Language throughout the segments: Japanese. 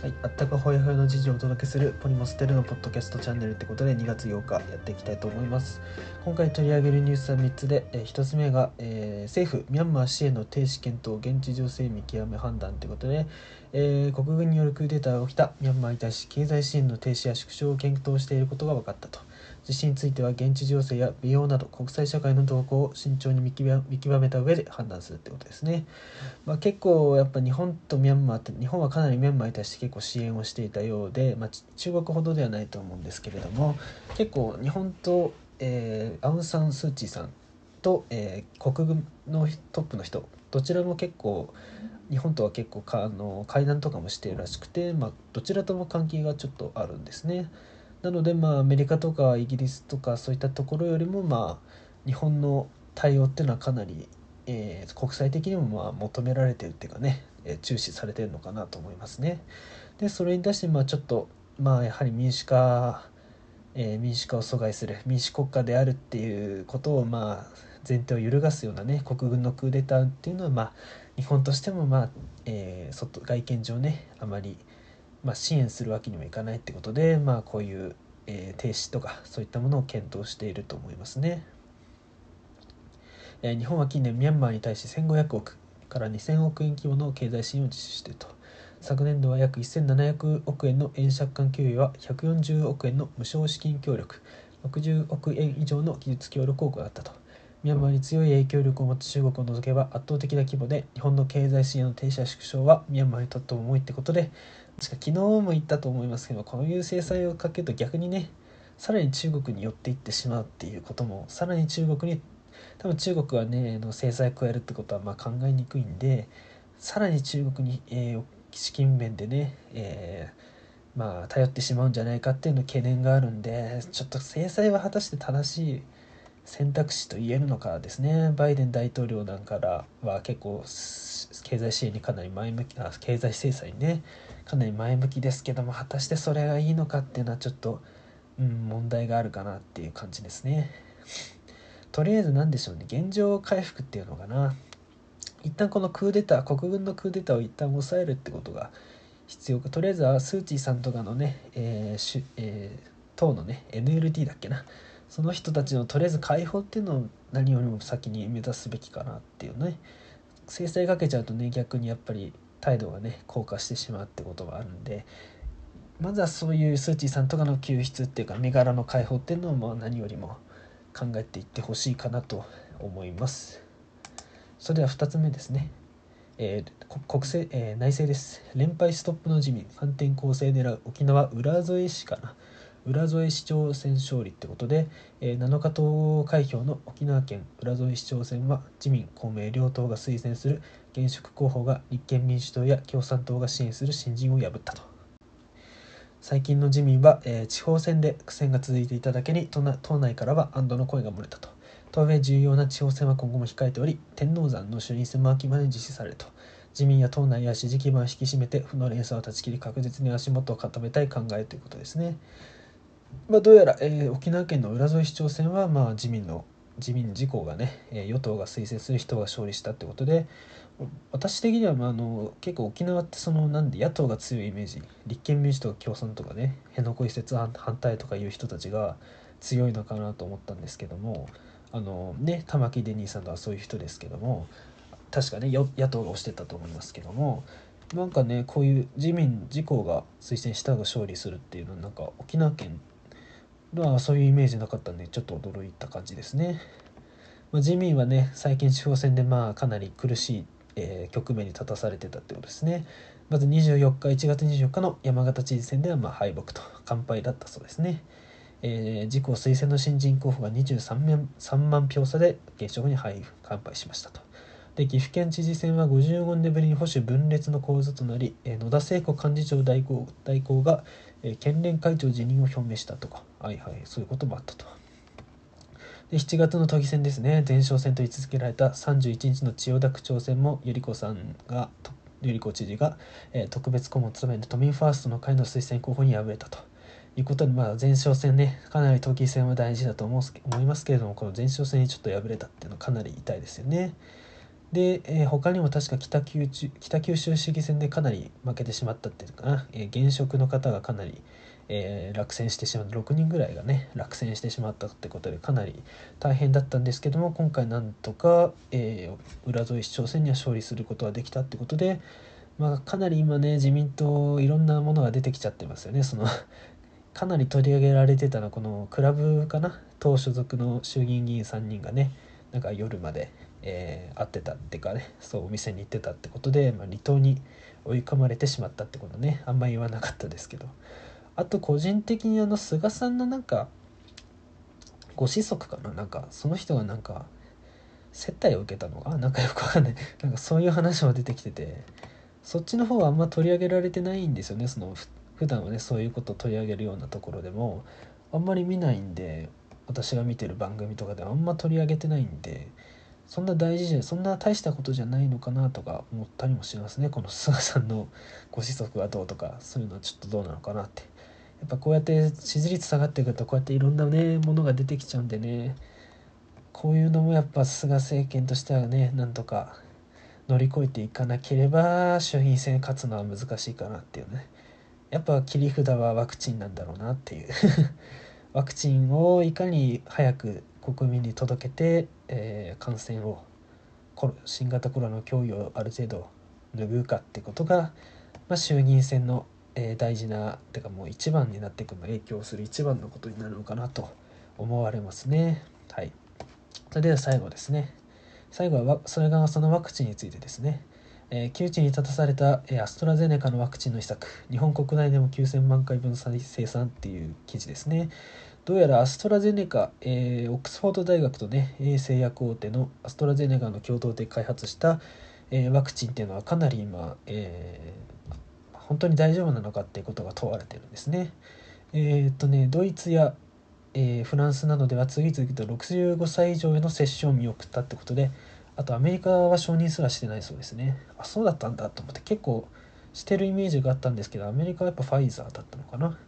はい、あったかほやほやの時事をお届けするポリモステルのポッドキャストチャンネルってことで2月8日やっていきたいと思います。今回取り上げるニュースは3つで、えー、1つ目が、えー、政府ミャンマー支援の停止検討現地情勢見極め判断ということで、えー、国軍によるクーデターが起きた。ミャンマーに対し経済支援の停止や縮小を検討していることが分かったと。地震については現地情勢や美容など国際社会の動向を慎重に見極めた上で判断するってことですね、まあ、結構やっぱ日本とミャンマーって日本はかなりミャンマーに対して結構支援をしていたようで、まあ、中国ほどではないと思うんですけれども結構日本と、えー、アウン・サン・スー・チーさんと、えー、国軍のトップの人どちらも結構日本とは結構かあの会談とかもしてるらしくて、まあ、どちらとも関係がちょっとあるんですね。なのでまあアメリカとかイギリスとかそういったところよりもまあ日本の対応っていうのはかなり、えー、国際的にもまあ求められてるっていうかね、えー、注視されてるのかなと思いますね。でそれに対してまあちょっとまあやはり民主化、えー、民主化を阻害する民主国家であるっていうことをまあ前提を揺るがすようなね国軍のクーデターっていうのはまあ日本としてもまあ、えー、外外見上ねあまりまあ、支援するわけにもいかないってことで、まあ、こういう、えー、停止とかそういったものを検討していると思いますね。え、日本は近年ミャンマーに対し1500億から2000億円規模の経済支援を実施していると昨年度は約1700億円の円借款給与は140億円の無償資金協力60億円以上の技術協力を行ったとミャンマーに強い影響力を持つ中国を除けば圧倒的な規模で日本の経済支援の停止や縮小はミャンマーにとっても重いってことで確か昨日も言ったと思いますけどこういう制裁をかけると逆にねさらに中国に寄っていってしまうっていうこともさらに中国に多分中国はねの制裁を加えるってことはまあ考えにくいんでさらに中国に、えー、資金面でね、えー、まあ頼ってしまうんじゃないかっていうの懸念があるんでちょっと制裁は果たして正しい選択肢と言えるのかですね。バイデン大統領なんかは結構経済支援にかなり前向きあ経済制裁にね。かなり前向きですけども果たしてそれがいいのかっていうのはちょっと、うん、問題があるかなっていう感じですね。とりあえず何でしょうね。現状回復っていうのかな。一旦このクーデター国軍のクーデターを一旦抑えるってことが必要か。とりあえずはスー・チーさんとかのね、えーしえー、党のね NLD だっけな。その人たちのとりあえず解放っていうのを何よりも先に目指すべきかなっていうね。制裁かけちゃうとね逆にやっぱり態度がね硬化してしまうってことがあるんで。まずはそういうスー・チーさんとかの救出っていうか身柄の解放っていうのをまあ何よりも考えていってほしいかなと思います。それでは2つ目ですね。えー、国政、えー、内政です。連敗ストップの自民。反転攻勢狙う沖縄浦添市かな。浦添市長選勝利ってことで、えー、7日投開票の沖縄県浦添市長選は自民公明両党が推薦する現職候補が立憲民主党や共産党が支援する新人を破ったと。最近の自民は、えー、地方選で苦戦が続いていただけに党内からは安堵の声が漏れたと。当面重要な地方選は今後も控えており天王山の衆院選も秋まで実施されると。自民や党内や支持基盤を引き締めて負の連鎖を断ち切り確実に足元を固めたい考えということですね。まあ、どうやら、えー、沖縄県の浦添市長選は、まあ、自民の自民自公がね、えー、与党が推薦する人が勝利したってことで私的には、まあ、あの結構沖縄ってそのなんで野党が強いイメージ立憲民主党共産とかね辺野古移設反対とかいう人たちが強いのかなと思ったんですけどもあのね玉城デニーさんとはそういう人ですけども確かね野党が推してたと思いますけどもなんかねこういう自民自公が推薦したが勝利するっていうのはなんか沖縄県はそういうイメージなかったんでちょっと驚いた感じですね。まあ、自民はね最近地方選でまあかなり苦しい、えー、局面に立たされてたってことですね。まず24日1月24日の山形知事選ではまあ敗北と完敗だったそうですね。えー、自公推薦の新人候補が23万 ,3 万票差で現職に敗完敗しましたと。で岐阜県知事選は55年ぶりに保守分裂の構図となり、え、野田聖子幹事長代行代行が、え、県連会長辞任を表明したとか、はいはい、そういうこともあったと。で7月の都議選ですね、前哨戦と位置づけられた31日の千代田区長選も、百合子さんが、百合子知事が、え、特別顧問を務める都民ファーストの会の推薦候補に敗れたと。いうことで、まあ、前哨戦ね、かなり都議選は大事だと思いますけれども、この前哨戦にちょっと敗れたっていうのはかなり痛いですよね。で、えー、他にも確か北九州北九州市議選でかなり負けてしまったっていうかな、えー、現職の方がかなり、えー、落選してしまった。6人ぐらいがね落選してしまったってことでかなり大変だったんですけども今回なんとか、えー、浦添市長選には勝利することができたってことで、まあ、かなり今ね自民党いろんなものが出てきちゃってますよね。そのかなり取り上げられてたのはこのクラブかな？党所属の衆議院議員3人がねなんか夜までえー、会ってたっていうかねそうお店に行ってたってことで、まあ、離島に追い込まれてしまったってことね。あんま言わなかったですけど。あと個人的にあの菅さんのなんかご子息かな？なんかその人がなんか接待を受けたのがなんかよくわかんない。なんかそういう話も出てきててそっちの方はあんま取り上げられてないんですよね。その普段はねそういうことを取り上げるようなところでも。あんまり見ないんで私が見てる番組とかであんま取り上げてないんでそんな大事じゃそんな大したことじゃないのかなとか思ったりもしますね。この菅さんのご子息はどうとかそういうのはちょっとどうなのかなって。やっぱこうやって支持率下がっていくとこうやっていろんなねものが出てきちゃうんでね。こういうのもやっぱ菅政権としてはねなんとか乗り越えていかなければ衆院選勝つのは難しいかなっていうね。やっぱ切り札はワクチンなんだろうなっていう。ワクチンをいかに早く国民に届けて、えー、感染を新型コロナの脅威をある程度拭うかってことが、まあ、衆議院選の、えー、大事なてかもう一番になっていくの影響する一番のことになるのかなと思われますね。はい、それでは最後ですね。最後はそれがそのワクチンについてですね。えー、窮地に立たされた、えー、アストラゼネカのワクチンの施策日本国内でも9000万回分生産っていう記事ですね、どうやらアストラゼネカ、えー、オックスフォード大学とね、製薬大手のアストラゼネカの共同で開発した、えー、ワクチンっていうのはかなり今、えー、本当に大丈夫なのかっていうことが問われてるんですね。えー、っとね、ドイツや、えー、フランスなどでは次々と65歳以上への接種を見送ったってことで、あとアメリカは承認すらしてないそうですね。あ、そうだったんだと思って結構してるイメージがあったんですけど、アメリカはやっぱファイザーだったのかな。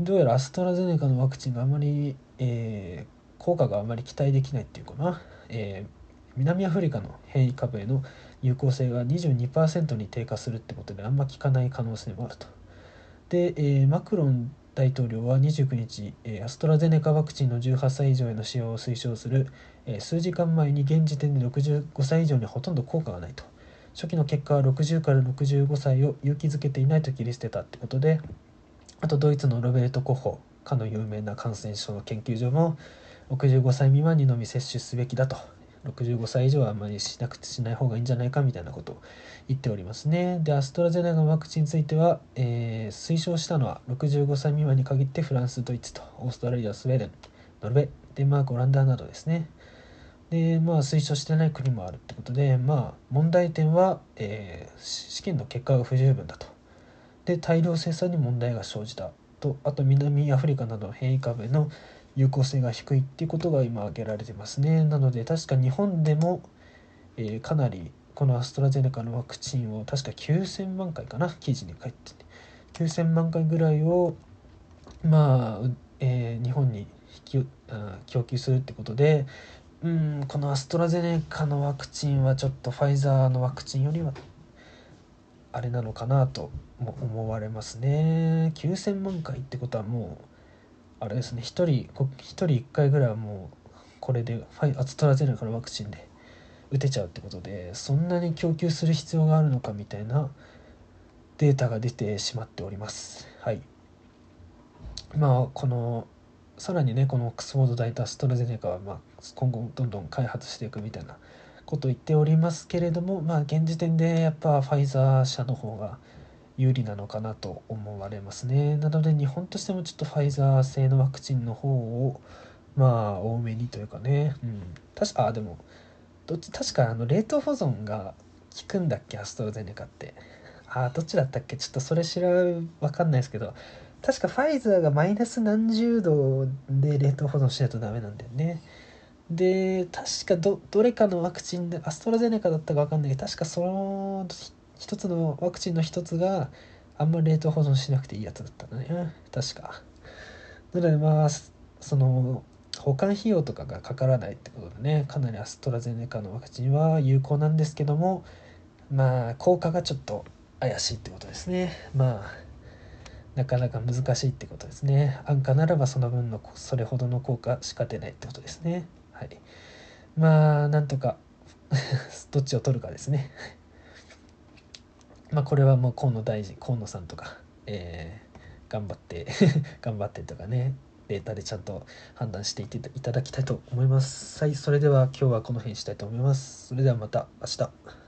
どうやらアストラゼネカのワクチンがあまり、えー、効果があまり期待できないっていうかな、えー、南アフリカの変異株への有効性が22%に低下するってことであんま効かない可能性もあると。で、えー、マクロン大統領は29日、えー、アストラゼネカワクチンの18歳以上への使用を推奨する、えー、数時間前に現時点で65歳以上にほとんど効果がないと初期の結果は60から65歳を勇気づけていないと切り捨てたってことであとドイツのロベルト・コッホかの有名な感染症の研究所も65歳未満にのみ接種すべきだと65歳以上はあまりしなくてしない方がいいんじゃないかみたいなことを言っておりますね。で、アストラゼネカのワクチンについては、えー、推奨したのは65歳未満に限ってフランス、ドイツとオーストラリア、スウェーデン、ノルウェー、デンマーク、オランダなどですね。で、まあ推奨してない国もあるってことで、まあ問題点は、えー、試験の結果が不十分だと。で大量生産に問題が生じたと。あと南アフリカなどの変異株への有効性が低いっていうことが今挙げられてますね。なので確か日本でも、えー、かなりこのアストラゼネカのワクチンを確か9000万回かな記事に書いてて。9000万回ぐらいをまあ、えー、日本に引き供給するってことでうんこのアストラゼネカのワクチンはちょっとファイザーのワクチンよりはあれなのかなと思われますね。9000万回ってことはもうあれですね。1人1人1回ぐらいはもうこれでファイアストラゼネカのワクチンで打てちゃうってことでそんなに供給する必要があるのかみたいなデータが出てしまっております。はい。まあこのさらにねこのオックスフォード大とアストラゼネカはまあ今後どんどん開発していくみたいなことを言っておりますけれどもまあ現時点でやっぱファイザー社の方が有利なのかなと思われますね。なので日本としてもちょっとファイザー製のワクチンの方をまあ多めにというかね、うん、確かあでもどっち確かあの冷凍保存が効くんだっけ？アストロゼネカって。あどっちだったっけ？ちょっとそれ知ら分かんないですけど。確かファイザーがマイナス何十度で冷凍保存しないとダメなんだよね。で確かどどれかのワクチンでアストラゼネカだったか分かんないけど確かその一つのワクチンの一つがあんまり冷凍保存しなくていいやつだったんだね。確か。なのでまあその保管費用とかがかからないってことでねかなりアストラゼネカのワクチンは有効なんですけどもまあ効果がちょっと怪しいってことですね。まあなかなか難しいってことですね。安価ならばその分のそれほどの効果しか出ないってことですね。はい。まあなんとか どっちを取るかですね。まあこれはもう河野大臣河野さんとかえー、頑張って 頑張ってとかねデータでちゃんと判断していただきたいと思います。はい、それでは今日はこの辺にしたいと思います。それではまた明日。